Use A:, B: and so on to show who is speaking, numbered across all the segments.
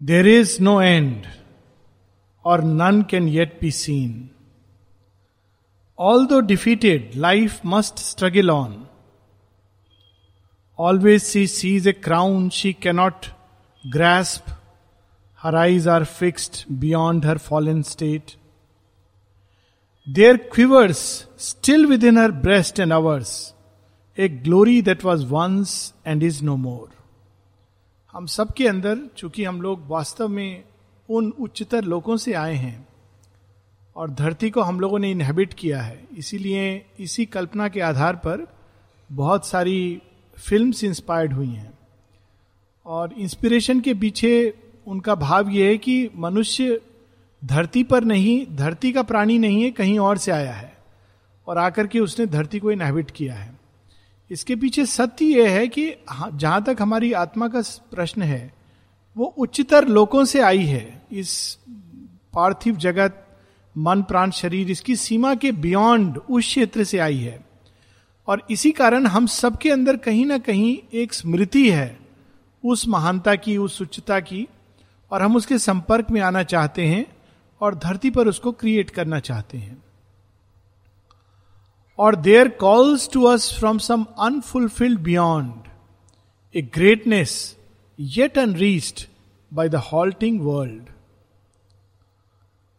A: There is no end, or none can yet be seen. Although defeated, life must struggle on. Always she sees a crown she cannot grasp. Her eyes are fixed beyond her fallen state. There quivers still within her breast and ours a glory that was once and is no more. हम सबके अंदर, चूँकि हम लोग वास्तव में उन उच्चतर लोगों से आए हैं, और धरती को हम लोगों ने इनहेबिट किया है, इसीलिए इसी कल्पना के आधार पर बहुत सारी फिल्म्स इंस्पायर्ड हुई हैं। और इंस्पिरेशन के पीछे उनका भाव यह है कि मनुष्य धरती पर नहीं, धरती का प्राणी नहीं है, कहीं और से आया है, और आकर के उसने धरती को इनहेबिट किया है। इसके पीछे सत्य यह है कि जहाँ तक हमारी आत्मा का प्रश्न है, वो उच्चतर लोगों से आई है। इस पार्थिव जगत, मन, प्राण, शरीर, इसकी सीमा के बियॉन्ड उस क्षेत्र से आई है। और इसी कारण हम सबके अंदर कहीं ना कहीं एक स्मृति है, उस महानता की, उस उच्चता की, और हम उसके संपर्क में आना चाहते हैं और धरती पर उसको क्रिएट करना चाहते हैं। और there calls to us from some unfulfilled beyond a greatness yet unreached by the halting world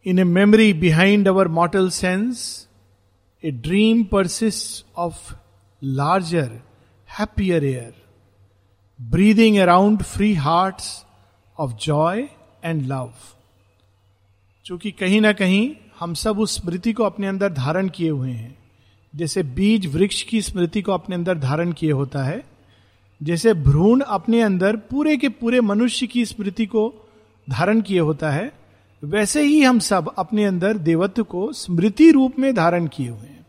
A: in a memory behind our mortal sense a dream persist of larger happier air breathing around free heart of joy and love चूँकि कहीं ना कहीं हम सब उस स्मृति को अपने अंदर धारण किए हुए हैं। जैसे बीज वृक्ष की स्मृति को अपने अंदर धारण किए होता है, जैसे भ्रूण अपने अंदर पूरे के पूरे मनुष्य की स्मृति को धारण किए होता है, वैसे ही हम सब अपने अंदर देवत्व को स्मृति रूप में धारण किए हुए हैं।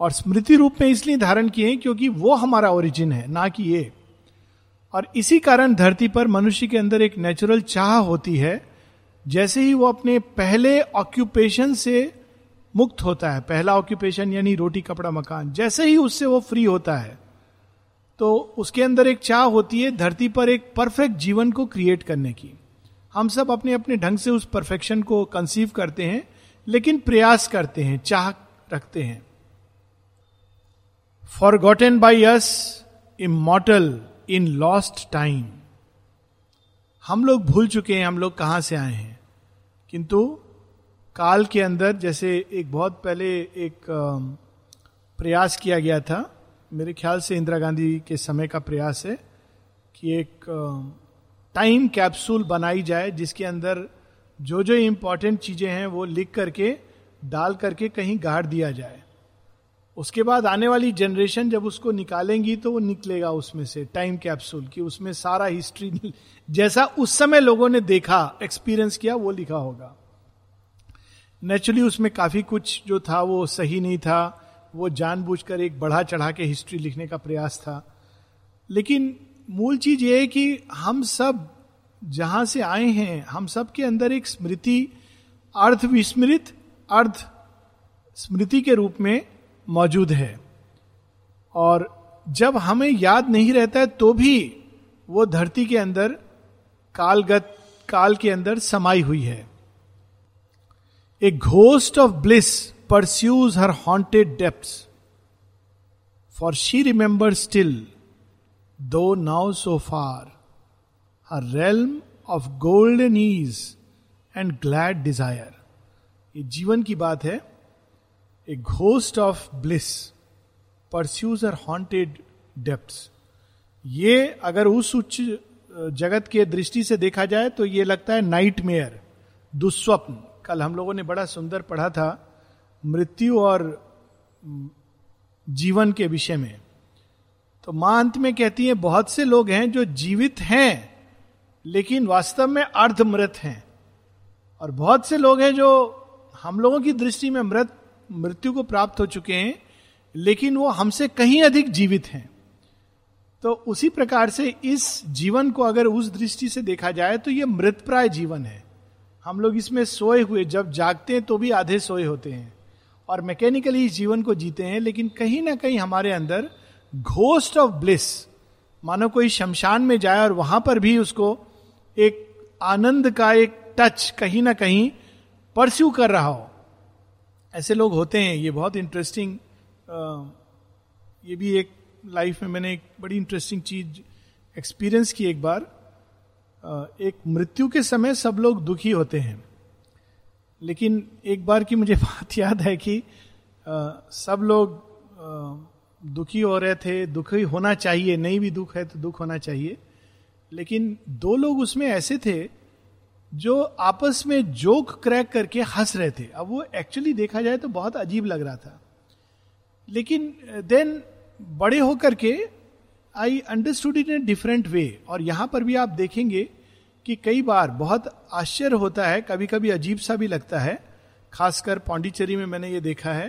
A: और स्मृति रूप में इसलिए धारण किए हैं क्योंकि वो हमारा ओरिजिन है, ना कि ये। और इसी कारण धरती पर मनुष्य के अंदर एक नेचुरल चाह होती है, जैसे ही वो अपने पहले ऑक्यूपेशन से मुक्त होता है, पहला ऑक्यूपेशन यानी रोटी, कपड़ा, मकान। जैसे ही उससे वो फ्री होता है तो उसके अंदर एक चाह होती है धरती पर एक परफेक्ट जीवन को क्रिएट करने की। हम सब अपने अपने ढंग से उस परफेक्शन को कंसीव करते हैं, लेकिन प्रयास करते हैं, चाह रखते हैं। Forgotten by us immortal in lost time हम लोग भूल चुके हैं, हम लोग कहाँ से आए हैं? किंतु काल के अंदर, जैसे एक बहुत पहले एक प्रयास किया गया था, मेरे ख्याल से इंदिरा गांधी के समय का प्रयास है, कि एक टाइम कैप्सूल बनाई जाए, जिसके अंदर जो जो इंपॉर्टेंट चीज़ें हैं, वो लिख करके, डाल करके कहीं गाड़ दिया जाए। उसके बाद आने वाली जनरेशन जब उसको निकालेंगी तो वो निकलेगा उसमें से टाइम कैप्सूल की उसमें सारा हिस्ट्री जैसा उस समय लोगों ने देखा एक्सपीरियंस किया, वो लिखा होगा। नेचुरली उसमें काफ़ी कुछ जो था वो सही नहीं था। वो जानबूझकर एक बढ़ा चढ़ा के हिस्ट्री लिखने का प्रयास था। लेकिन मूल चीज़ ये है कि हम सब जहाँ से आए हैं, हम सब के अंदर एक स्मृति अर्थ विस्मृत अर्थ स्मृति के रूप में मौजूद है। और जब हमें याद नहीं रहता है तो भी वो धरती के अंदर कालगत, काल के अंदर समाई हुई है। A ghost of bliss pursues her haunted depth for she remember still though now so far her realm of golden ease and glad desire ये जीवन की बात है। A ghost of bliss pursues our haunted depth ये अगर उस उच्च जगत के दृष्टि से देखा जाए तो ये लगता है नाइट दुस्वप्न। कल हम लोगों ने बड़ा सुंदर पढ़ा था, मृत्यु और जीवन के विषय में। तो माँ अंत में कहती है, बहुत से लोग हैं जो जीवित हैं, लेकिन वास्तव में अर्धमृत हैं। और बहुत से लोग हैं जो हम लोगों की दृष्टि में मृत, मृत्यु को प्राप्त हो चुके हैं, लेकिन वो हमसे कहीं अधिक जीवित हैं। तो उसी प्रकार से इस जीवन को अगर उस दृष्टि से देखा जाए तो ये मृत प्राय जीवन है। हम लोग इसमें सोए हुए, जब जागते हैं तो भी आधे सोए होते हैं। और मैकेनिकली इस जीवन को जीते हैं, लेकिन कहीं ना कहीं हमारे अंदर घोस्ट ऑफ़ ब्लिस, मानो कोई शमशान में जाए और वहाँ पर भी उसको एक आनंद का एक टच कहीं ना कहीं परस्यू कर रहा हो। ऐसे लोग होते हैं, ये बहुत इंटरेस्टिंग ये भी एक लाइफ में मैंने एक बड़ी इंटरेस्टिंग चीज़ एक्सपीरियंस की एक बार। एक मृत्यु के समय सब लोग दुखी होते हैं। लेकिन एक बार की मुझे बात याद है कि सब लोग दुखी हो रहे थे, दुखी होना चाहिए, नहीं भी दुख है तो दुख होना चाहिए। लेकिन दो लोग उसमें ऐसे थे जो आपस में जोक क्रैक करके हंस रहे थे। अब वो एक्चुअली देखा जाए तो बहुत अजीब लग रहा था। लेकिन देन बड़े होकर के I understood in different way और यहाँ पर भी आप देखेंगे कि कई बार बहुत आश्चर्य होता है कभी कभी अजीब सा भी लगता है। खासकर पांडिचेरी में मैंने ये देखा है,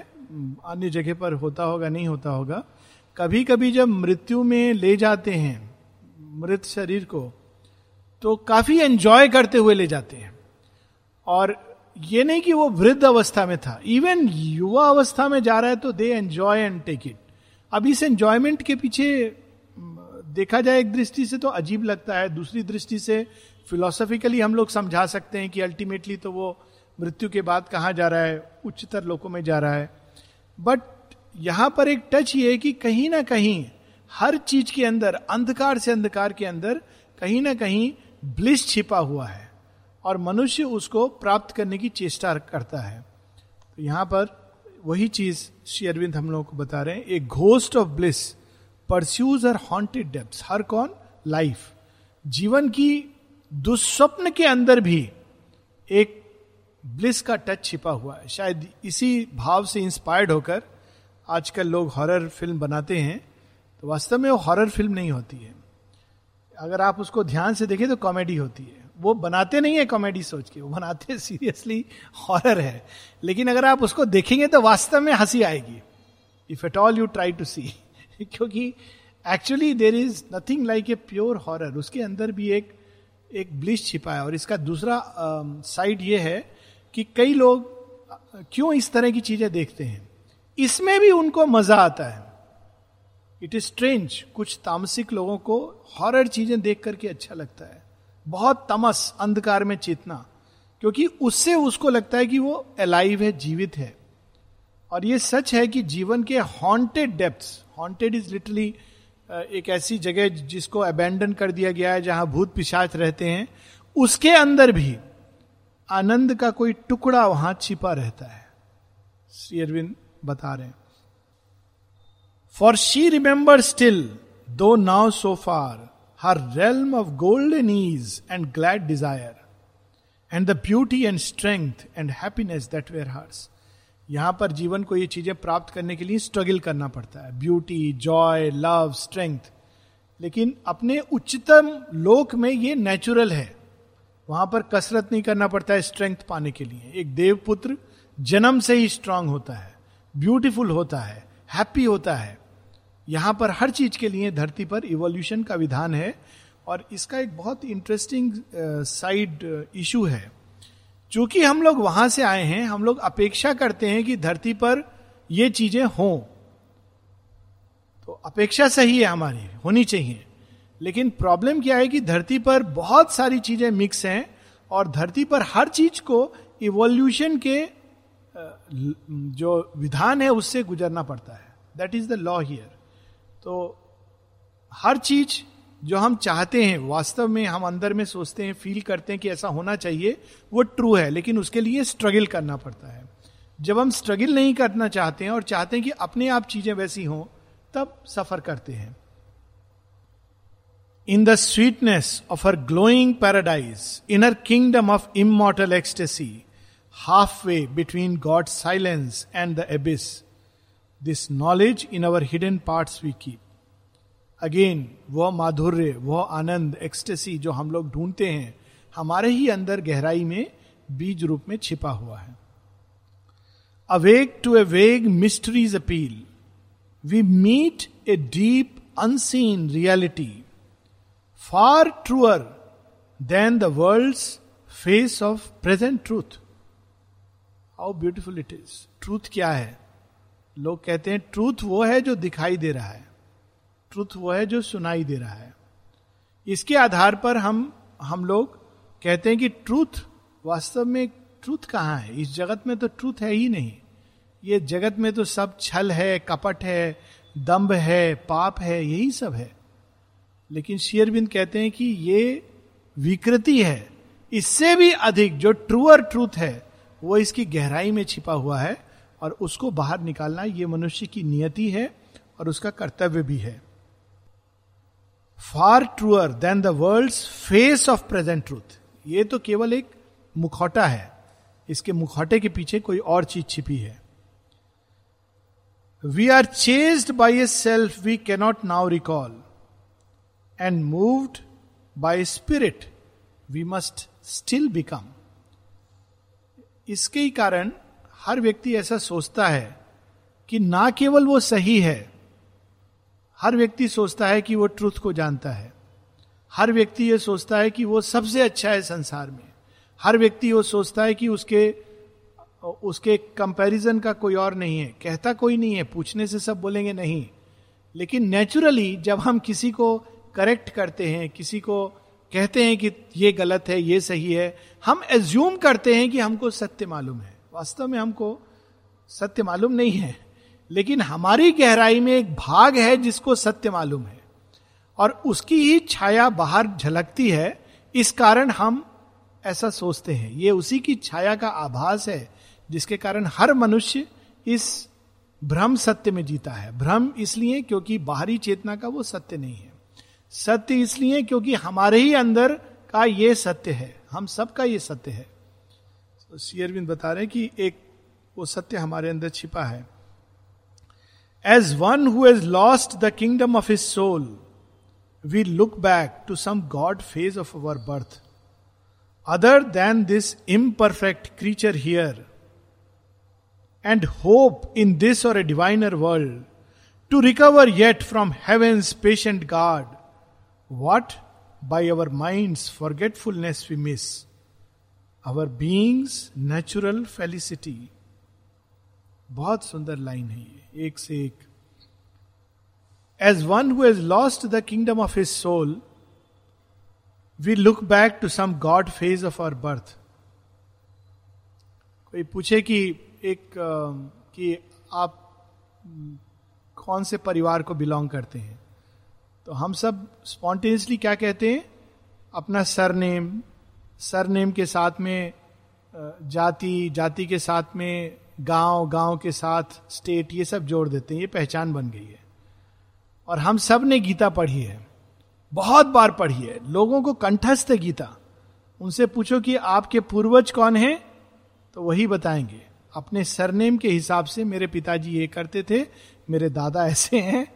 A: अन्य जगह पर होता होगा, नहीं होता होगा। कभी कभी जब मृत्यु में ले जाते हैं, मृत शरीर को तो काफ़ी एंजॉय करते हुए ले जाते हैं। और ये नहीं कि वो वृद्ध अवस्था में था इवन युवा अवस्था में जा रहा है तो they enjoy and take it अब इस एंजॉयमेंट के पीछे देखा जाए एक दृष्टि से तो अजीब लगता है, दूसरी दृष्टि से फिलोसफिकली हम लोग समझा सकते हैं कि अल्टीमेटली तो वो मृत्यु के बाद कहा जा रहा है, उच्चतर लोगों में जा रहा है। बट यहाँ पर एक टच ये है कि कहीं ना कहीं हर चीज़ के अंदर, अंधकार से अंधकार के अंदर कहीं ना कहीं ब्लिस छिपा हुआ है और मनुष्य उसको प्राप्त करने की चेष्टा करता है। तो यहाँ पर वही चीज़ श्री अरविंद हम लोगों को बता रहे हैं a ghost of bliss pursues her haunted depths her कौन लाइफ जीवन की दुस्वप्न के अंदर भी एक ब्लिस का टच छिपा हुआ है। शायद इसी भाव से इंस्पायर्ड होकर आजकल लोग हॉरर फ़िल्म बनाते हैं तो वास्तव में वो हॉरर फ़िल्म नहीं होती है। अगर आप उसको ध्यान से देखें तो कॉमेडी होती है। वो बनाते नहीं है कॉमेडी सोच के, वो बनाते सीरियसली हॉरर है। लेकिन अगर आप उसको देखेंगे तो वास्तव में हँसी आएगी। If at all you try to see क्योंकि actually there is nothing like a pure horror उसके अंदर भी एक एक ब्लिश छिपा है। और इसका दूसरा साइड uh, ये है कि कई लोग क्यों इस तरह की चीज़ें देखते हैं? इसमें भी उनको मज़ा आता है। इट इज़ स्ट्रेंज कुछ तामसिक लोगों को हॉरर चीज़ें देख करके अच्छा लगता है। बहुत तमस अंधकार में चेतना। क्योंकि उससे उसको लगता है कि वो अलाइव है जीवित है। और ये सच है कि जीवन के haunted depth haunted is literally एक ऐसी जगह जिसको अबेंडन कर दिया गया है, जहाँ भूत पिशाच रहते हैं, उसके अंदर भी आनंद का कोई टुकड़ा वहाँ छिपा रहता है। श्री अरविंद बता रहे हैं। For she remember still though now so far her realm of golden ease and glad desire and the beauty and strength and happiness that were hers यहाँ पर जीवन को ये चीज़ें प्राप्त करने के लिए स्ट्रगल करना पड़ता है। ब्यूटी जॉय लव स्ट्रेंथ लेकिन अपने उच्चतम लोक में ये नेचुरल है। वहाँ पर कसरत नहीं करना पड़ता है स्ट्रेंथ पाने के लिए। एक देवपुत्र जन्म से ही स्ट्रांग होता है ब्यूटीफुल होता है हैप्पी होता है। यहाँ पर हर चीज़ के लिए धरती पर इवोल्यूशन का विधान है और इसका एक बहुत इंटरेस्टिंग साइड इशू है। चूँकि हम लोग वहाँ से आए हैं, हम लोग अपेक्षा करते हैं कि धरती पर ये चीज़ें हों। तो अपेक्षा सही है हमारी, होनी चाहिए। लेकिन प्रॉब्लम क्या है कि धरती पर बहुत सारी चीज़ें मिक्स हैं और धरती पर हर चीज़ को इवोल्यूशन के जो विधान है उससे गुजरना पड़ता है। That is the law here तो हर चीज़ जो हम चाहते हैं, वास्तव में हम अंदर में सोचते हैं फील करते हैं कि ऐसा होना चाहिए, वो ट्रू है, लेकिन उसके लिए स्ट्रगल करना पड़ता है। जब हम स्ट्रगल नहीं करना चाहते हैं और चाहते हैं कि अपने आप चीज़ें वैसी हों, तब सफ़र करते हैं। In the sweetness of her glowing paradise in her kingdom of immortal ecstasy halfway between God silence and the abyss this knowledge in our hidden part we keep again वह माधुर्य, वह आनंद एक्सटेसी जो हम लोग ढूंढते हैं, हमारे ही अंदर गहराई में, बीज रूप में छिपा हुआ है। Awake to a vague mysteries appeal we meet a deep unseen reality far truer than the world face of present truth how beautiful it is truth क्या है? लोग कहते हैं ट्रूथ वो है जो दिखाई दे रहा है. ट्रूथ वो है, जो सुनाई दे रहा है। इसके आधार पर हम हम लोग कहते हैं कि ट्रूथ वास्तव में ट्रूथ कहाँ है? इस जगत में तो ट्रूथ है ही नहीं। ये जगत में तो सब छल है, कपट है, दम्भ है, पाप है, यही सब है। लेकिन शेयरबिंद कहते हैं कि ये विकृति है। इससे भी अधिक जो ट्रूअर ट्रूथ है, वो इसकी गहराई में छिपा हुआ है और उसको बाहर निकालना ये मनुष्य की नियति है और उसका कर्तव्य भी है। Far truer than the world face of present truth ये तो केवल एक मुखौटा है। इसके मुखौटे के पीछे कोई और चीज़ छिपी है। We are chased by a self we cannot now recall and moved by spirit we must still become इसके ही कारण हर व्यक्ति ऐसा सोचता है कि ना केवल वो सही है हर व्यक्ति सोचता है कि वो ट्रूथ को जानता है। हर व्यक्ति ये सोचता है कि वो सबसे अच्छा है संसार में। हर व्यक्ति वो सोचता है कि उसके उसके कंपैरिजन का कोई और नहीं है। कहता कोई नहीं है, पूछने से सब बोलेंगे नहीं। लेकिन नेचुरली जब हम किसी को करेक्ट करते हैं, किसी को कहते हैं कि ये गलत है, ये सही है, हम एज्यूम करते हैं कि हमको सत्य मालूम है। वास्तव में हमको सत्य मालूम नहीं है। लेकिन हमारी गहराई में एक भाग है जिसको सत्य मालूम है। और उसकी ही छाया बाहर झलकती है, इस कारण हम ऐसा सोचते हैं। ये उसी की छाया का आभास है, जिसके कारण हर मनुष्य इस भ्रम सत्य में जीता है। भ्रम इसलिए क्योंकि बाहरी चेतना का वो सत्य नहीं है। सत्य इसलिए क्योंकि हमारे ही अंदर का ये सत्य है। हम सबका ये सत्य है। तो शेयरविंद बता रहे हैं कि एक वो सत्य हमारे अंदर छिपा है। As one who has lost the kingdom of his soul, we look back to some God phase of our birth. Other than this imperfect creature here, and hope in this or a diviner world, to recover yet from heaven's patient guard, what by our mind's forgetfulness we miss, our being's natural felicity. बहुत सुंदर line है ये, एक से एक। As one who lost the kingdom of his soul we look back to some god phase of our birth कोई पूछे कि एक कि आप कौन से परिवार को बिलोंग करते हैं? तो हम सब स्पॉन्टेनियसली क्या कहते हैं? अपना सरनेम सरनेम के साथ में जाति जाति के साथ में गाँव गाँव के साथ स्टेट ये सब जोड़ देते हैं, ये पहचान बन गई है। और हम सबने गीता पढ़ी है। बहुत बार पढ़ी है। लोगों को कंठस्थ है गीता। उनसे पूछो कि आपके पूर्वज कौन हैं? तो वही बताएँगे। अपने सरनेम के हिसाब से मेरे पिताजी ये करते थे, मेरे दादा ऐसे हैं।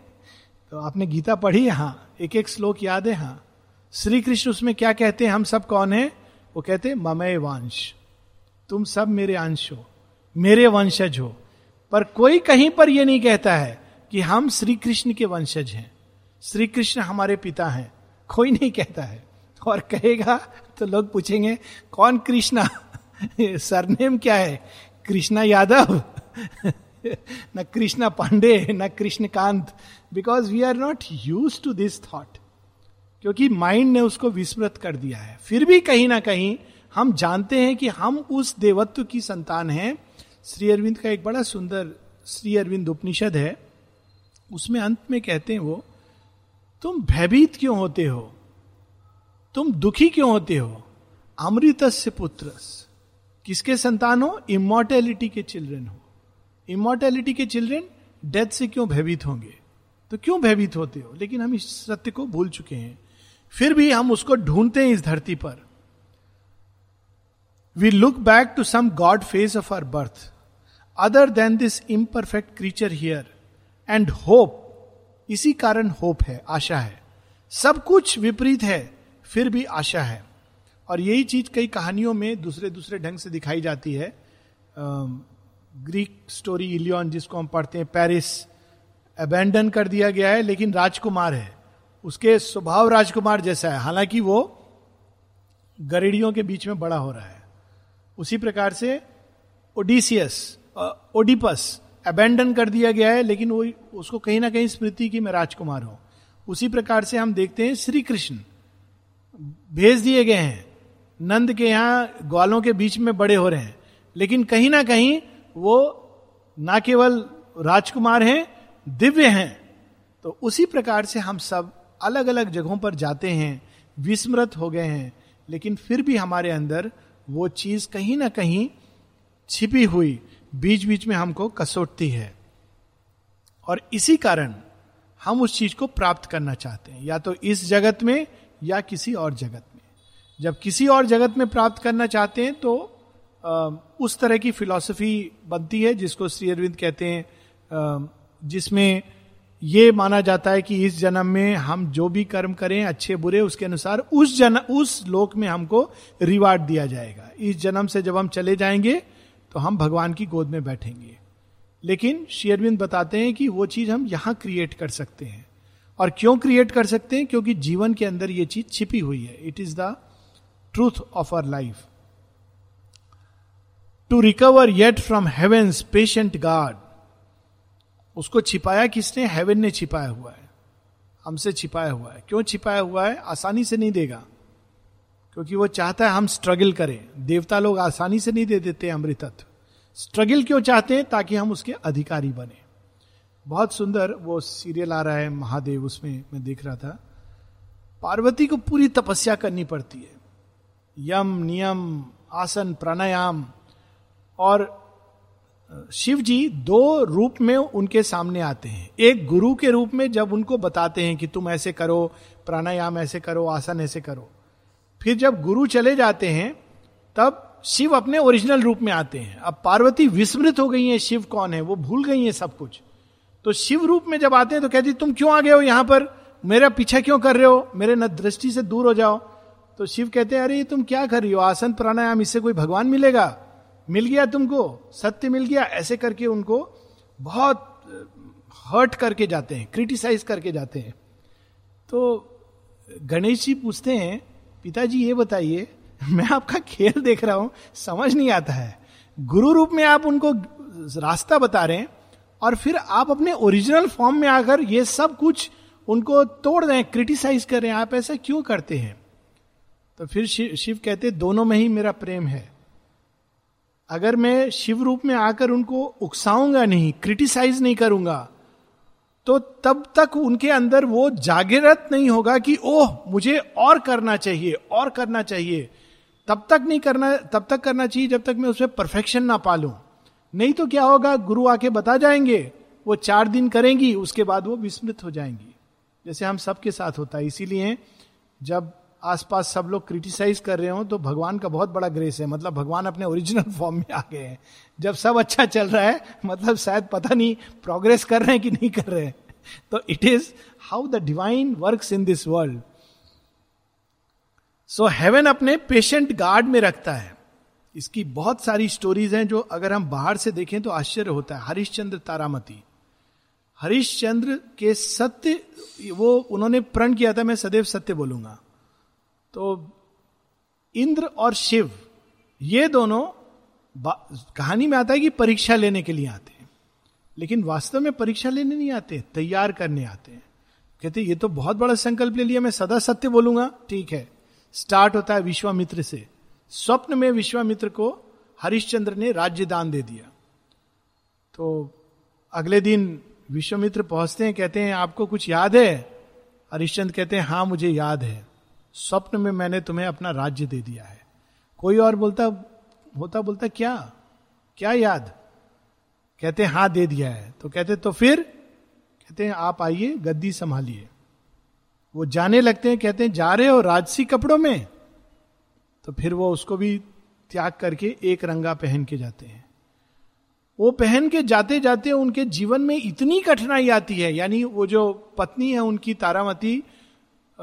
A: तो आपने गीता पढ़ी है? हाँ। एक एक श्लोक याद है? हाँ। श्री कृष्ण उसमें क्या कहते हैं? हम सब कौन है? वो कहते ममय वंश तुम सब मेरे अंश हो। मेरे वंशज हो। पर कोई कहीं पर यह नहीं कहता है कि हम श्री कृष्ण के वंशज हैं। श्री कृष्ण हमारे पिता हैं। कोई नहीं कहता है। और कहेगा तो लोग पूछेंगे, कौन कृष्णा? सरनेम क्या है? कृष्णा यादव? न कृष्णा पांडे, न Krishnakant. Because we are not use to this thought क्योंकि माइंड ने उसको विस्मृत कर दिया है। फिर भी कहीं ना कहीं हम जानते हैं कि हम उस देवत्व की संतान हैं श्री अरविंद का एक बड़ा सुंदर श्री अरविंद उपनिषद है। उसमें अंत में कहते हैं वो, तुम भयभीत क्यों होते हो? तुम दुखी क्यों होते हो? अमृत से पुत्र किसके संतान हो? इमोर्टेलिटी के चिल्ड्रन हो। इमोर्टेलिटी के चिल्ड्रन डेथ से क्यों भयभीत होंगे? तो क्यों भयभीत होते हो? लेकिन हम इस सत्य को भूल चुके हैं। फिर भी हम उसको ढूंढते हैं इस धरती पर। We look back to some god face of our birth other than this imperfect creature here and hope इसी कारण होप है, आशा है। सब कुछ विपरीत है, फिर भी आशा है। और यही चीज़ कई कहानियों में दूसरे दूसरे ढंग से दिखाई जाती है। ग्रीक स्टोरी इलियन जिसको हम पढ़ते हैं पेरिस अबेंडन कर दिया गया है, लेकिन राजकुमार है। उसके स्वभाव राजकुमार जैसा है। हालाँकि वो गरीडियों के बीच में बड़ा हो रहा है। उसी प्रकार से ओडिसियस ओडिपस अबेंडन कर दिया गया है, लेकिन वो उसको कहीं ना कहीं स्मृति की मैं राजकुमार हूँ। उसी प्रकार से हम देखते हैं श्री कृष्ण। भेज दिए गए हैं। नंद के यहाँ ग्वालों के बीच में बड़े हो रहे हैं। लेकिन कहीं ना कहीं वो ना केवल राजकुमार हैं, दिव्य हैं। तो उसी प्रकार से हम सब अलग अलग जगहों पर जाते हैं, विस्मृत हो गए हैं। लेकिन फिर भी हमारे अंदर वो चीज़ कहीं ना कहीं छिपी हुई। बीच बीच में हमको कसोटती है। और इसी कारण हम उस चीज़ को प्राप्त करना चाहते हैं। या तो इस जगत में या किसी और जगत में। जब किसी और जगत में प्राप्त करना चाहते हैं तो उस तरह की फिलॉसफी बनती है जिसको श्री अरविंद कहते हैं जिसमें ये माना जाता है कि इस जन्म में हम जो भी कर्म करें, अच्छे बुरे, उसके अनुसार उस जन, उस लोक में हमको रिवार्ड दिया जाएगा। इस जन्म से जब हम चले जाएँगे तो हम भगवान की गोद में बैठेंगे। लेकिन शेयरविंद बताते हैं कि वो चीज़ हम यहाँ क्रिएट कर सकते हैं। और क्यों क्रिएट कर सकते हैं? क्योंकि जीवन के अंदर ये चीज़ छिपी हुई है। It is the truth of our life to recover yet from heaven's patient guard उसको छिपाया किसने? हेवन ने छिपाया हुआ है। हमसे छिपाया हुआ है। क्यों छिपाया हुआ है? आसानी से नहीं देगा। क्योंकि वो चाहता है हम स्ट्रगल करें। देवता लोग आसानी से नहीं दे देते अमृतत्व स्ट्रगल क्यों चाहते हैं? ताकि हम उसके अधिकारी बने। बहुत सुंदर वो सीरियल आ रहा है महादेव, उसमें मैं देख रहा था। पार्वती को पूरी तपस्या करनी पड़ती है। यम, नियम, आसन, प्राणायाम। और शिव जी दो रूप में उनके सामने आते हैं। एक गुरु के रूप में जब उनको बताते हैं कि तुम ऐसे करो, प्राणायाम ऐसे करो, आसन ऐसे करो फिर जब गुरु चले जाते हैं, तब शिव अपने ओरिजिनल रूप में आते हैं। अब पार्वती विस्मृत हो गई है, शिव कौन है? वो भूल गई है सब कुछ। तो शिव रूप में जब आते हैं तो कहती तुम क्यों आ गए हो यहाँ पर? मेरा पीछा क्यों कर रहे हो? मेरे न दृष्टि से दूर हो जाओ। तो शिव कहते हैं, अरे, तुम क्या कर रही हो? आसन प्राणायाम, इससे कोई भगवान मिलेगा? मिल गया तुमको? सत्य मिल गया? ऐसे करके उनको बहुत हर्ट करके जाते हैं क्रिटिसाइज करके जाते हैं। तो गणेश जी पूछते हैं पिताजी ये बताइए मैं आपका खेल देख रहा हूँ समझ नहीं आता है। गुरु रूप में आप उनको रास्ता बता रहे हैं और फिर आप अपने ओरिजिनल फॉर्म में आकर ये सब कुछ उनको तोड़ रहे हैं क्रिटिसाइज कर रहे हैं आप ऐसा क्यों करते हैं? तो फिर शिव, शिव कहते दोनों में ही मेरा प्रेम है। अगर मैं शिव रूप में आकर उनको उकसाऊँगा नहीं क्रिटिसाइज नहीं करूँगा तो तब तक उनके अंदर वो जागृत नहीं होगा कि ओह, मुझे और करना चाहिए, और करना चाहिए। तब तक नहीं करना, तब तक करना चाहिए जब तक मैं उसमें परफेक्शन ना पालू। नहीं तो क्या होगा, गुरु आके बता जाएँगे, वो चार दिन करेंगी, उसके बाद वो विस्मृत हो जाएँगी। जैसे हम सबके साथ होता है, इसीलिए जब आसपास सब लोग क्रिटिसाइज कर रहे हो तो भगवान का बहुत बड़ा ग्रेस है। मतलब भगवान अपने ओरिजिनल फॉर्म में आ गए हैं। जब सब अच्छा चल रहा है मतलब शायद पता नहीं प्रोग्रेस कर रहे हैं कि नहीं कर रहे हैं। तो it is how the divine work in this world so heaven अपने पेशेंट गार्ड में रखता है। इसकी बहुत सारी स्टोरीज हैं जो अगर हम बाहर से देखें तो आश्चर्य होता है। हरिश्चंद्र तारामती। हरिश्चंद्र के सत्य, वो उन्होंने प्रण किया था, मैं सदैव सत्य बोलूँगा। तो इंद्र और शिव, ये दोनों कहानी में आता है कि परीक्षा लेने के लिए आते हैं। लेकिन वास्तव में परीक्षा लेने नहीं आते, तैयार करने आते हैं। कहते ये तो बहुत बड़ा संकल्प ले लिया, मैं सदा सत्य बोलूँगा। ठीक है। स्टार्ट होता है विश्वामित्र से। स्वप्न में विश्वामित्र को हरिश्चंद्र ने राज्य दान दे दिया। तो अगले दिन विश्वामित्र पहुँचते हैं, कहते हैं, आपको कुछ याद है? हरिश्चंद्र कहते हैं हाँ मुझे याद है। स्वप्न में मैंने तुम्हें अपना राज्य दे दिया है। कोई और बोलता, होता बोलता, क्या? क्या याद? कहते हाँ दे दिया है। तो कहते तो फिर? कहते हैं आप आइए, गद्दी संभालिए। वो जाने लगते हैं, कहते हैं जा रहे हो राजसी कपड़ों में? तो फिर वो उसको भी त्याग करके एक रंगा पहन के जाते हैं। वो पहन के जाते जाते उनके जीवन में इतनी कठिनाई आती है, यानी वो जो पत्नी है उनकी तारामती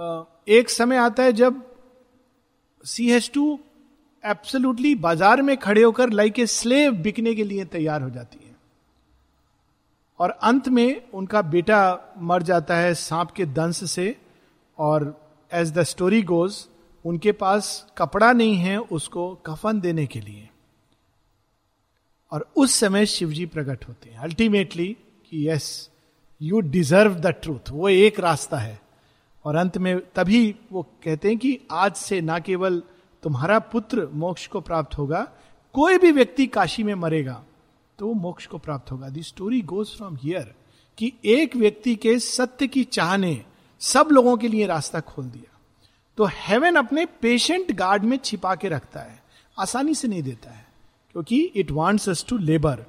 A: एक समय आता है जब सी हैज़ टू एब्सोल्युटली बाज़ार में खड़े होकर लाइक ए स्लेव बिकने के लिए तैयार हो जाती है। और अंत में उनका बेटा मर जाता है सांप के दंश से और एज द स्टोरी गोज उनके पास कपड़ा नहीं है उसको कफन देने के लिए। और उस समय शिवजी प्रकट होते हैं अल्टीमेटली कि yes you deserve the truth वो एक रास्ता है। और अंत में तभी वो कहते हैं कि आज से ना केवल तुम्हारा पुत्र मोक्ष को प्राप्त होगा, कोई भी व्यक्ति काशी में मरेगा तो वो मोक्ष को प्राप्त होगा। The story goes from here कि एक व्यक्ति के सत्य की चाह ने सब लोगों के लिए रास्ता खोल दिया। तो हेवन अपने पेशेंट गार्ड में छिपा के रखता है, आसानी से नहीं देता है, क्योंकि it wants us to labour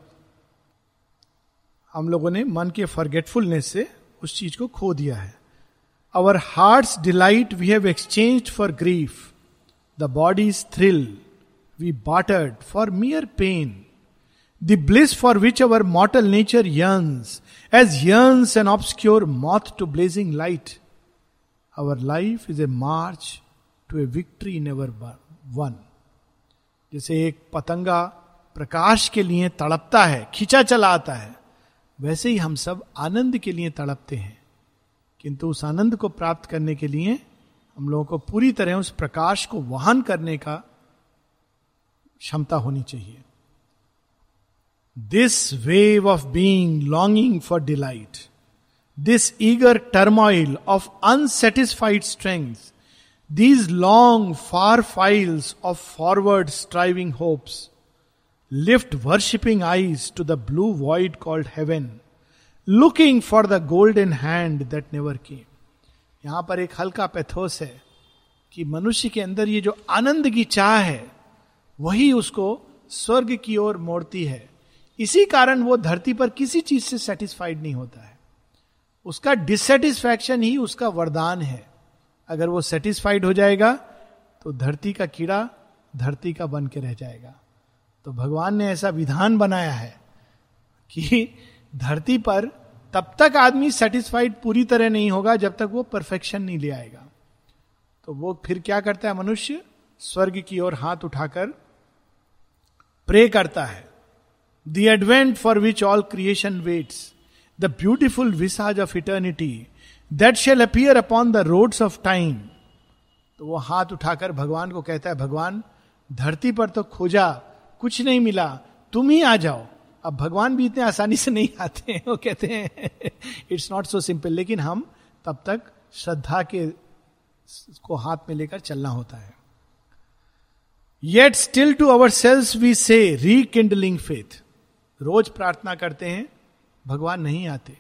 A: हम लोगों ने मन के फॉरगेटफुलनेस से उस चीज़ को खो दिया है। Heart delight we have exchange for grief the bodies thrill we bartered for mere pain the bliss for which our mortal nature yearns as yearns an obscure moth to blazing light our life is a march to a victory in ever won जैसे एक पतंगा प्रकाश के लिए तड़पता है खींचा चला आता है, वैसे ही हम सब आनंद के लिए तड़पते हैं। किंतु उस आनंद को प्राप्त करने के लिए हम लोगों को पूरी तरह उस प्रकाश को वाहन करने का क्षमता होनी चाहिए। This wave of being longing for delight this eager turmoil of unsatisfied strength these long far files of forward striving hopes lift worshipping eyes to the blue void called heaven looking for the golden hand that never came यहाँ पर एक हल्का pathos है कि मनुष्य के अंदर ये जो आनंद की चाह है, वही उसको स्वर्ग की ओर मोड़ती है। इसी कारण वो धरती पर किसी चीज़ से सेटिस्फाइड नहीं होता है। उसका डिससेटिस्फैक्शन ही उसका वरदान है। अगर वो सेटिस्फाइड हो जाएगा तो धरती का कीड़ा धरती का बन के रह जाएगा। तो भगवान ने ऐसा विधान बनाया है कि धरती पर तब तक आदमी सेटिस्फाइड पूरी तरह नहीं होगा जब तक वो परफेक्शन नहीं ले आएगा। तो वो फिर क्या करता है मनुष्य? स्वर्ग की ओर हाथ उठाकर प्रे करता है। The advent for which all creation waits the beautiful visage of eternity that shall appear upon the roads of time तो वो हाथ उठाकर भगवान को कहता है, भगवान, धरती पर तो खोजा, कुछ नहीं मिला, तुम ही आ जाओ। अब भगवान भी इतने आसानी से नहीं आते हैं, वो कहते हैं इट्स नॉट सो सिंपल लेकिन हम तब तक श्रद्धा के को हाथ में लेकर चलना होता है। Yet still to our cells we say rekindling faith रोज प्रार्थना करते हैं, भगवान नहीं आते।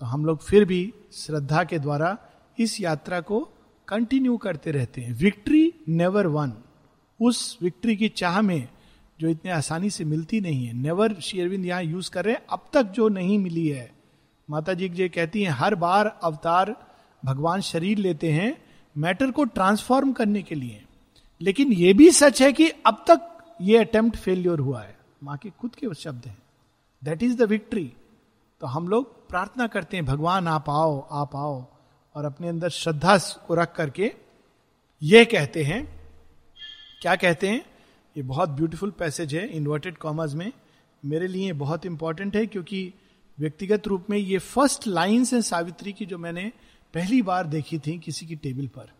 A: तो हम लोग फिर भी श्रद्धा के द्वारा इस यात्रा को कंटिन्यू करते रहते हैं। विक्ट्री नेवर वन उस विक्ट्री की चाह में जो इतने आसानी से मिलती नहीं है। नेवर शेयरविंद यहाँ यूज़ कर रहे हैं। अब तक जो नहीं मिली है। माता जी जो कहती हैं, हर बार अवतार भगवान शरीर लेते हैं मैटर को ट्रांसफॉर्म करने के लिए। लेकिन यह भी सच है कि अब तक ये अटेम्प्ट फेल्योर हुआ है। माँ के खुद के शब्द हैं। दैट इज़ द विक्ट्री तो हम लोग प्रार्थना करते हैं, भगवान, आप आओ आप आओ। और अपने अंदर श्रद्धा को रख करके ये कहते हैं। क्या कहते हैं? ये बहुत ब्यूटीफुल पैसेज है इन्वर्टेड कॉमर्स में। मेरे लिए बहुत इंपॉर्टेंट है क्योंकि व्यक्तिगत रूप में ये फ़र्स्ट लाइन्स है सावित्री की जो मैंने पहली बार देखी थी किसी की टेबल पर।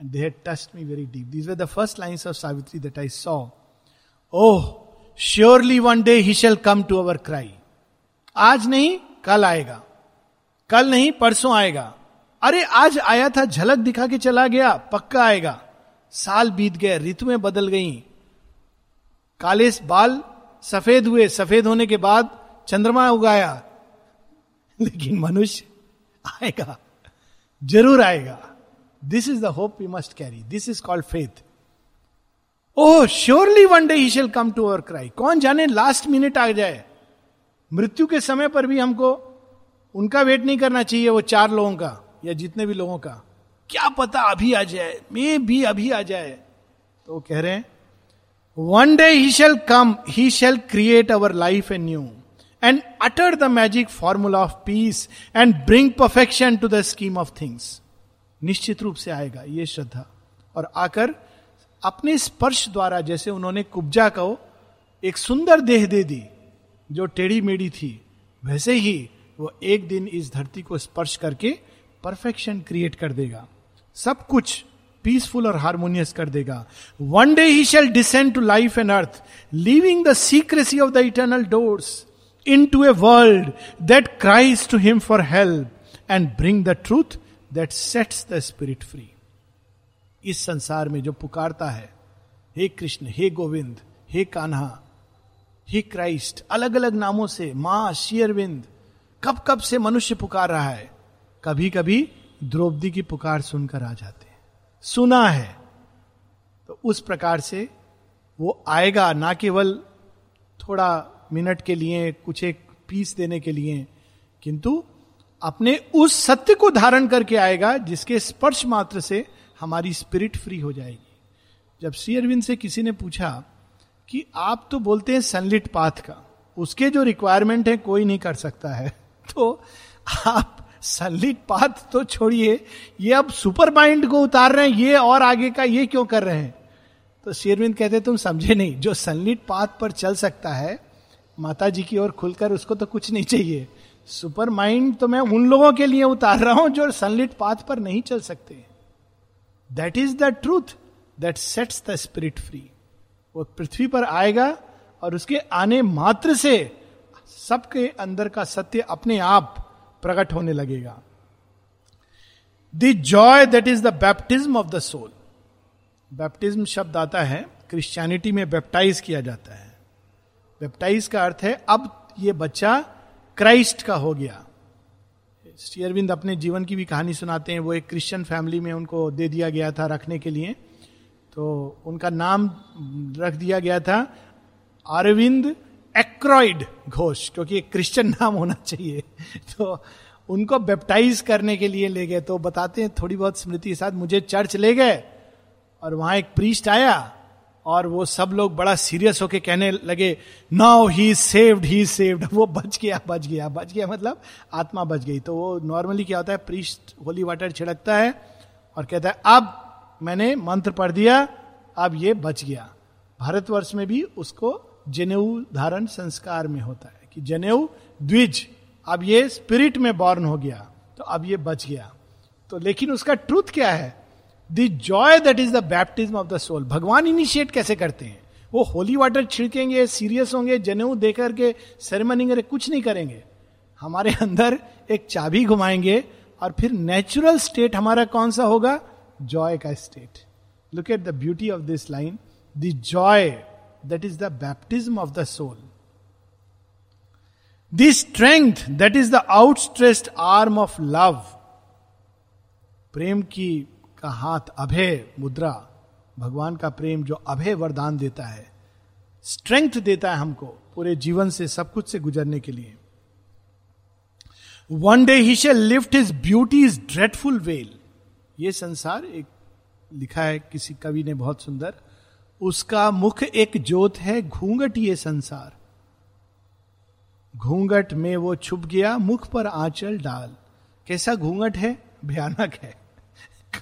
A: And they touched me very deep these were the first lines of Savitri that I saw oh surely one day he shall come to our cry आज नहीं, कल आएगा। कल नहीं, परसों आएगा। अरे, आज आया था, झलक दिखा के चला गया, पक्का आएगा। साल बीत गए, ऋतुएँ बदल गई। काले बाल सफ़ेद हुए, सफ़ेद होने के बाद चंद्रमा उगाया। लेकिन मनुष्य आएगा, ज़रूर आएगा। This is the hope we must carry this is called faith oh surely one day he shall come to our cry कौन जाने लास्ट मिनट आ जाए? मृत्यु के समय पर भी हमको उनका वेट नहीं करना चाहिए, वो चार लोगों का या जितने भी लोगों का। क्या पता अभी आ जाए मे भी अभी आ जाए। तो वो कह रहे हैं one day he shall come he shall create our life a new and utter the magic formula of peace and bring perfection to the scheme of things निश्चित रूप से आएगा ये श्रद्धा। और आकर अपने स्पर्श द्वारा जैसे उन्होंने कुब्जा को एक सुंदर देह दे दी, जो टेढ़ी मेढ़ी थी, वैसे ही वो एक दिन इस धरती को स्पर्श करके परफेक्शन क्रिएट कर देगा। सब कुछ पीसफुल और हारमोनियस कर देगा। One day he shall descend to life and earth leaving the secrecy of the eternal doors in to a world that cries to him for help and bring the truth that sets the spirit free इस संसार में जो पुकारता है, हे कृष्ण, हे गोविंद, हे कान्हा, हे क्राइस्ट अलग अलग नामों से, माँ, शेयरविंद कब कब से मनुष्य पुकार रहा है कभी कभी द्रौपदी की पुकार सुनकर आ जाते सुना है तो उस प्रकार से वो आएगा ना केवल थोड़ा मिनट के लिए, कुछ एक पीस देने के लिए, किंतु अपने उस सत्य को धारण करके आएगा जिसके स्पर्श मात्र से हमारी स्पिरिट फ्री हो जाएगी। जब श्री अरविंद से किसी ने पूछा कि आप तो बोलते हैं सनलिट पाथ का, उसके जो रिक्वायरमेंट है, कोई नहीं कर सकता है। तो आप सनलिट पाथ तो छोड़िए। ये अब सुपर माइंड को उतार रहे हैं, ये और आगे का ये क्यों कर रहे हैं? तो शेरविंद कहते, तुम समझे नहीं, जो सनलिट पाथ पर चल सकता है माता जी की ओर खुलकर उसको तो कुछ नहीं चाहिए। सुपर माइंड तो मैं उन लोगों के लिए उतार रहा हूँ, जो सनलिट पाथ पर नहीं चल सकते। That is the truth that sets the spirit free वो पृथ्वी पर आएगा और उसके आने मात्र से सबके अंदर का सत्य अपने आप प्रकट होने लगेगा। The joy that is the baptism of the soul baptism शब्द आता है क्रिश्चियनिटी में बैप्टाइज किया जाता है। बैप्टाइज का अर्थ है, अब ये बच्चा क्राइस्ट का हो गया। श्री अरविंद अपने जीवन की भी कहानी सुनाते हैं, वो एक क्रिश्चियन फैमिली में उनको दे दिया गया था रखने के लिए। तो उनका नाम रख दिया गया था अरविंद एक्रोइड घोष, क्योंकि एक क्रिश्चियन नाम होना चाहिए। तो उनको बेप्टाइज करने के लिए ले गए तो बताते हैं थोड़ी बहुत स्मृति के साथ, मुझे चर्च ले गए, और वहाँ एक प्रीस्ट आया, और वो सब लोग बड़ा सीरियस होके कहने लगे now he saved he saved वो बच गया बच गया बच गया मतलब आत्मा बच गई। तो वो नॉर्मली क्या होता है प्रीस्ट होली वाटर छिड़कता है, और कहता है, अब मैंने मंत्र पढ़ दिया, अब ये बच गया। भारतवर्ष में भी उसको जनेऊ धारण संस्कार में होता है कि जनेऊ द्विज, अब ये स्पिरिट में बॉर्न हो गया तो अब ये बच गया। तो लेकिन उसका ट्रूथ क्या है? The joy that is the baptism of the soul भगवान इनिशिएट कैसे करते हैं? वो होली वाटर छिड़केंगे सीरियस होंगे, जनेऊ देकर के सेरेमनी करें, कुछ नहीं करेंगे। हमारे अंदर एक चाबी घुमाएँगे और फिर नेचुरल स्टेट हमारा कौन सा होगा? जॉय का state look at the beauty of this line the joy that is the baptism of the soul the strength that is the outstretched arm of love प्रेम की का हाथ अभय मुद्रा, भगवान का प्रेम जो अभय वरदान देता है स्ट्रेंथ देता है हमको पूरे जीवन से, सब कुछ से गुजरने के लिए। One day he shall lift his beauty is dreadful veil ये संसार एक लिखा है, किसी कवि ने बहुत सुंदर उसका मुख एक जोत है, घूंघट ये संसार। घूंघट में वो छुप गया, मुख पर आंचल डाल। कैसा घूंघट है? भयानक है।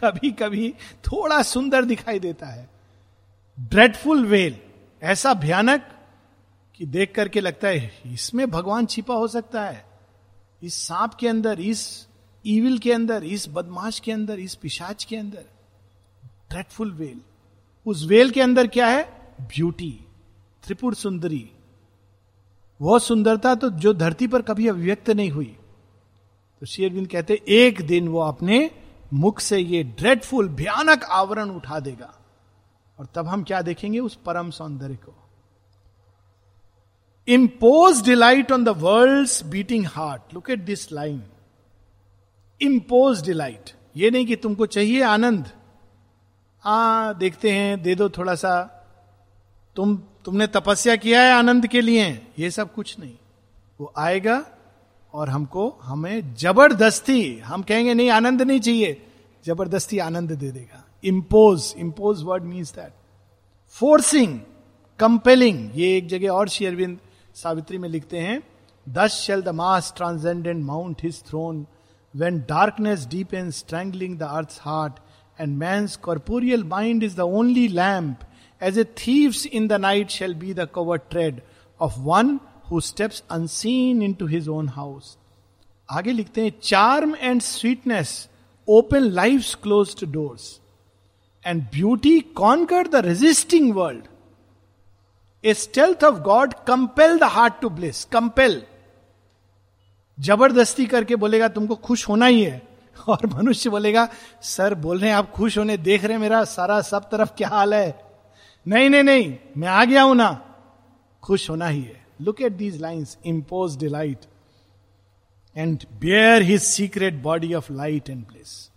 A: कभी कभी थोड़ा सुंदर दिखाई देता है। ड्रेडफुल वेल ऐसा भयानक कि देख करके लगता है, इसमें भगवान छिपा हो सकता है। इस सांप के अंदर, इस ईविल के अंदर, इस बदमाश के अंदर, इस पिशाच के अंदर। ड्रेडफुल वेल उस वेल के अंदर क्या है? ब्यूटी। त्रिपुर सुंदरी। वह सुंदरता तो जो धरती पर कभी अभिव्यक्त नहीं हुई। तो शेरविंद कहते, एक दिन वो अपने मुख से ये ड्रेडफुल भयानक आवरण उठा देगा। और तब हम क्या देखेंगे? उस परम सौंदर्य को। Impose delight on the world beating heart look at this line impose delight ये नहीं कि तुमको चाहिए आनंद। आ, देखते हैं, दे दो थोड़ा सा तुम, तुमने तपस्या किया है आनंद के लिए? ये सब कुछ नहीं। वो आएगा और हमको, हमें ज़बरदस्ती, हम कहेंगे, नहीं, आनंद नहीं चाहिए। ज़बरदस्ती आनंद दे देगा। Impose impose word means that forcing compelling ये एक जगह और शेयरविंद सावित्री में लिखते हैं thus shall the most transcendent mount his throne when darkness deep and strangling the earth heart and man's corporeal mind is the only lamp as a thieves in the night shall be the covert tread of one who steps unseen in to his own house आगे लिखते हैं charm and sweetness open life close to doors and beauty conquer the resisting world a stealth of God compel the heart to bliss compel ज़बरदस्ती करके बोलेगा, तुमको खुश होना ही है। और मनुष्य बोलेगा, सर, बोल रहे हैं, आप खुश होने देख रहे मेरा सारा सब तरफ़ क्या हाल है? नहीं नहीं नहीं, मैं आ गया हूँ ना। खुश होना ही है। Look at these lines impose delight and bare his secret body of light and place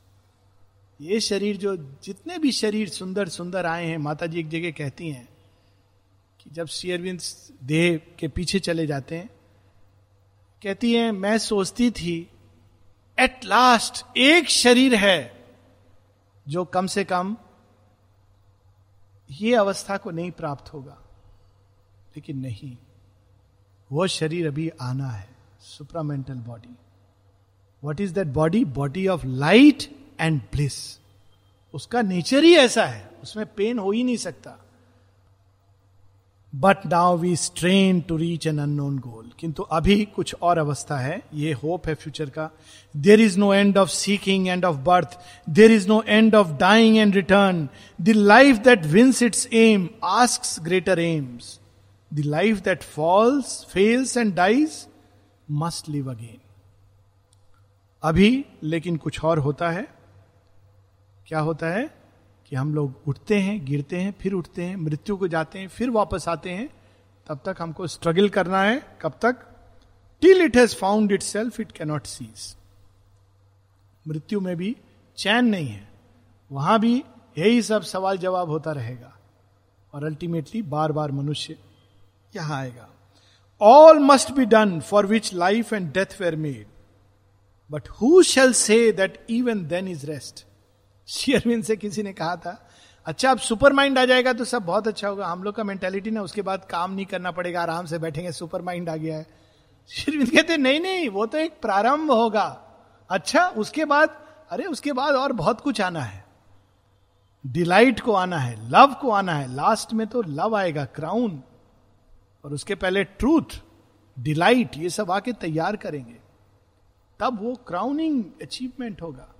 A: ये शरीर जो, जितने भी शरीर सुंदर सुंदर आए हैं माता जी एक जगह कहती हैं कि जब शेयरविंद देह के पीछे चले जाते हैं, कहती हैं, मैं सोचती थी एट लास्ट एक शरीर है जो कम से कम ये अवस्था को नहीं प्राप्त होगा। लेकिन नहीं, वो शरीर अभी आना है supramental body what is that body body of light and bliss उसका नेचर ही ऐसा है, उसमें पेन हो ही नहीं सकता। But now we strain to reach an unknown goal किंतु अभी कुछ और अवस्था है ये होप है फ्यूचर का there is no end of seeking end of birth there is no end of dying and return the life that wins its aim asks greater aims the life that falls fails and dies must live again अभी लेकिन कुछ और होता है क्या होता है कि हम लोग उठते हैं, गिरते हैं, फिर उठते हैं, मृत्यु को जाते हैं, फिर वापस आते हैं, तब तक हमको स्ट्रगल करना है। कब तक? Till it has found itself it cannot cease मृत्यु में भी चैन नहीं है। वहाँ भी यही सब सवाल जवाब होता रहेगा। और अल्टीमेटली बार बार मनुष्य यहाँ आएगा। All must be done for which life and death were made but who shall say that even then is rest शेयरविन से किसी ने कहा था अच्छा अब सुपर माइंड आ जाएगा तो सब बहुत अच्छा होगा। हम लोग का मेंटेलिटी ना, उसके बाद काम नहीं करना पड़ेगा, आराम से बैठेंगे सुपर माइंड आ गया है। शेरविंद कहते, नहीं नहीं, वो तो एक प्रारंभ होगा। अच्छा उसके बाद, अरे, उसके बाद और बहुत कुछ आना है। डिलाइट को आना है, लव को आना है। लास्ट में तो लव आएगा, क्राउन। और उसके पहले ट्रूथ, डिलाइट, ये सब आके तैयार करेंगे। तब वो क्राउनिंग अचीवमेंट होगा।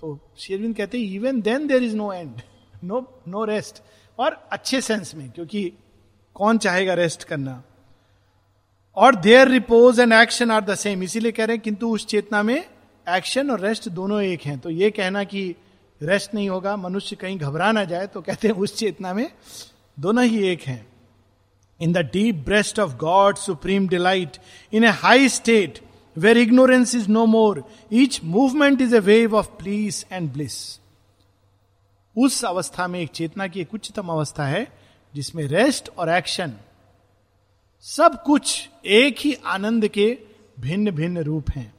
A: तो शेरविंद कहते हैं even then there is no end no no rest और अच्छे सेंस में, क्योंकि कौन चाहेगा रेस्ट करना? और there repose and action are the same इसीलिए कह रहे हैं, किंतु उस चेतना में एक्शन और रेस्ट दोनों एक हैं. तो ये कहना कि रेस्ट नहीं होगा, मनुष्य कहीं घबरा ना जाए तो कहते हैं, उस चेतना में दोनों ही एक हैं. In the deep breast of God supreme delight in a high state where ignorance is no more each movement is a wave of peace and bliss उस अवस्था में एक चेतना की एक उच्चतम अवस्था है, जिसमें रेस्ट और एक्शन सब कुछ एक ही आनंद के भिन्न भिन्न रूप हैं।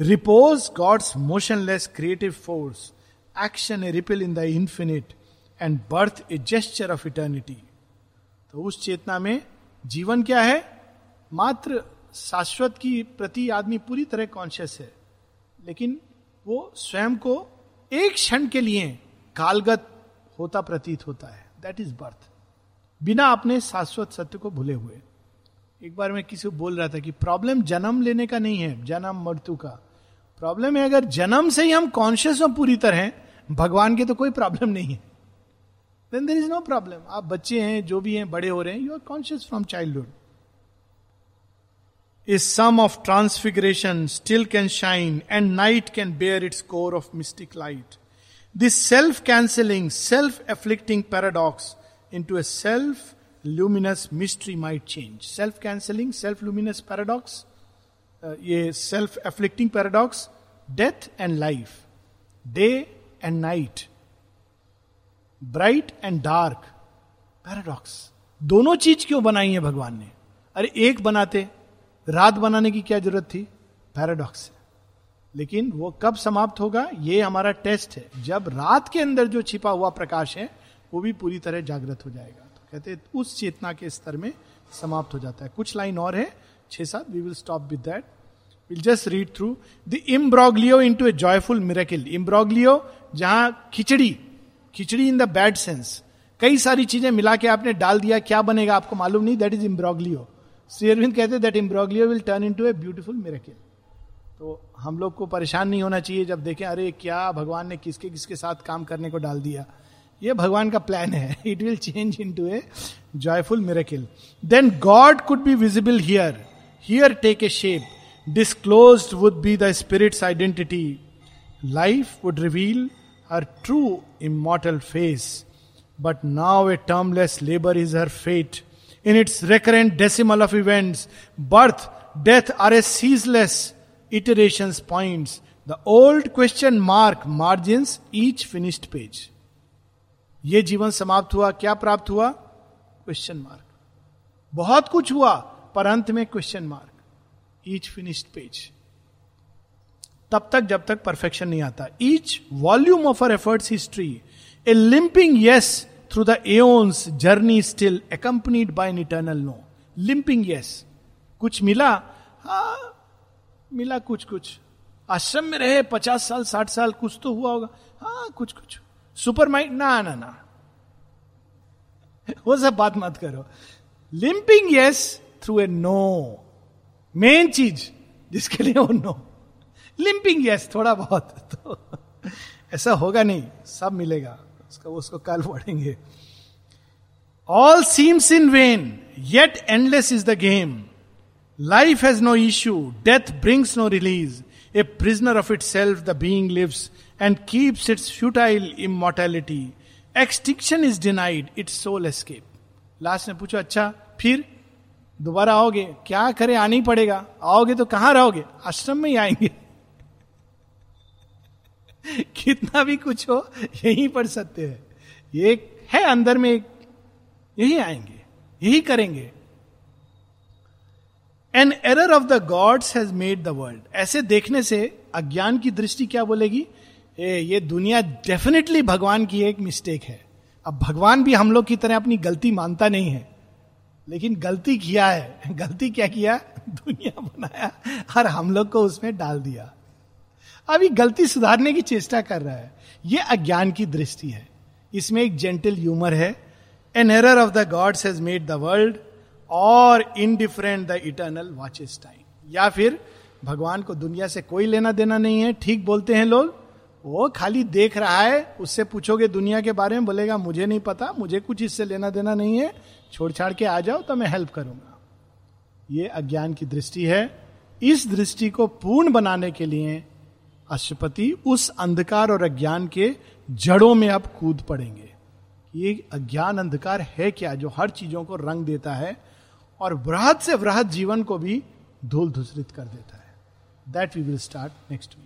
A: Repose God's motionless creative force action a ripple in the infinite and birth a gesture of eternity तो उस चेतना में जीवन क्या है? मात्र शाश्वत की प्रति आदमी पूरी तरह कॉन्शियस है। लेकिन वो स्वयं को एक क्षण के लिए कालगत होता प्रतीत होता है। दैट इज़ बर्थ बिना अपने शाश्वत सत्य को भूले हुए। एक बार मैं किसी को बोल रहा था कि प्रॉब्लम जन्म लेने का नहीं है, जन्म मृत्यु का। प्रॉब्लम है अगर जन्म से ही हम कॉन्शियस हो पूरी तरह भगवान के तो कोई प्रॉब्लम नहीं है। Then there is no problem आप बच्चे हैं, जो भी हैं, बड़े हो रहे हैं you are conscious from childhood is some of transfiguration still can shine and night can bear its core of mystic light this self cancelling self afflicting paradox in to a self luminous mystery might change self cancelling self luminous paradox ये self afflicting paradox death and life day and night bright and dark paradox दोनों चीज़ क्यों बनाई है भगवान ने? अरे एक बनाते रात बनाने की क्या ज़रूरत थी? पैराडॉक्स लेकिन वो कब समाप्त होगा? ये हमारा टेस्ट है। जब रात के अंदर जो छिपा हुआ प्रकाश है, वो भी पूरी तरह जागृत हो जाएगा। तो कहते उस चेतना के स्तर में समाप्त हो जाता है। कुछ लाइन और है, छह सात we will stop with that will just read through the imbroglio in to a joyful miracle imbroglio जहाँ khichdi khichdi in the bad sense कई सारी चीज़ें मिला के आपने डाल दिया, क्या बनेगा आपको मालूम नहीं। That is imbroglio Shri Aurobindo कहते that imbroglio will turn into a beautiful miracle तो हम लोग को परेशान नहीं होना चाहिए जब देखें, अरे, क्या भगवान ने किसके किसके साथ काम करने को डाल दिया ये भगवान का प्लान है it will change in to a joyful miracle then God could be visible here here take a shape disclosed would be the spirit's identity. Life would reveal her true immortal face. But now a termless labor is her fate. In its recurrent decimal of events birth death are a ceaseless iteration point the old question mark margin each finished page ये जीवन समाप्त हुआ, क्या प्राप्त हुआ? Question mark बहुत कुछ हुआ, पर अंत में question mark each finished page तब तक, जब तक परफेक्शन नहीं आता. Each volume of our efforts history a limping yes through the aeons journey still accompanied by an eternal no limping yes कुछ मिला? हा, मिला कुछ कुछ। आश्रम में रहे, पचास साल, साठ साल, कुछ तो हुआ होगा। हाँ कुछ कुछ। Supermind? ना ना ना। वो सब बात मत करो। Limping yes through a no main चीज़ जिसके लिए वो नो लिंपिंग यस थोड़ा बहुत। तो ऐसा होगा नहीं, सब मिलेगा। उसका उसको कल पढ़ेंगे all seems in vain yet endless is the game life has no issue death brings no release a prisoner of itself the being lives and keeps its futile immortality extinction is denied its soul escape last ने पूछो अच्छा फिर? दोबारा आओगे? क्या करे? आना पड़ेगा। आओगे तो कहाँ रहोगे? आश्रम में ही आएँगे। कितना भी कुछ हो यही पढ़ सकते है। ये है अंदर में यही आएँगे यही करेंगे। An error of the gods has made the world ऐसे देखने से अज्ञान की दृष्टि क्या बोलेगी? ए, ये दुनिया डेफिनेटली भगवान की एक मिस्टेक है। अब भगवान भी हम लोग की तरह अपनी गलती मानता नहीं है। लेकिन गलती किया है। गलती क्या किया? दुनिया बनाया और हम लोग को उसमें डाल दिया। अभी गलती सुधारने की चेष्टा कर रहा है। यह अज्ञान की दृष्टि है। इसमें एक जेंटल ह्यूमर है। An error of the gods has made the world और indifferent the eternal watches time या फिर, भगवान को दुनिया से कोई लेना देना नहीं है, ठीक बोलते हैं लोग। वो खाली देख रहा है, उससे पूछोगे दुनिया के बारे में, बोलेगा, मुझे नहीं पता, मुझे कुछ इससे लेना देना नहीं है। छोड़ छाड़ के आ जाओ तो मैं हेल्प करूँगा। ये अज्ञान की दृष्टि है। इस दृष्टि को पूर्ण बनाने के लिए अशुपति उस अंधकार और अज्ञान के जड़ों में आप कूद पड़ेंगे। ये अज्ञान अंधकार है क्या जो हर चीज़ों को रंग देता है और वृहद से वृहद जीवन को भी धूल धूसरित कर देता है? That we will start next week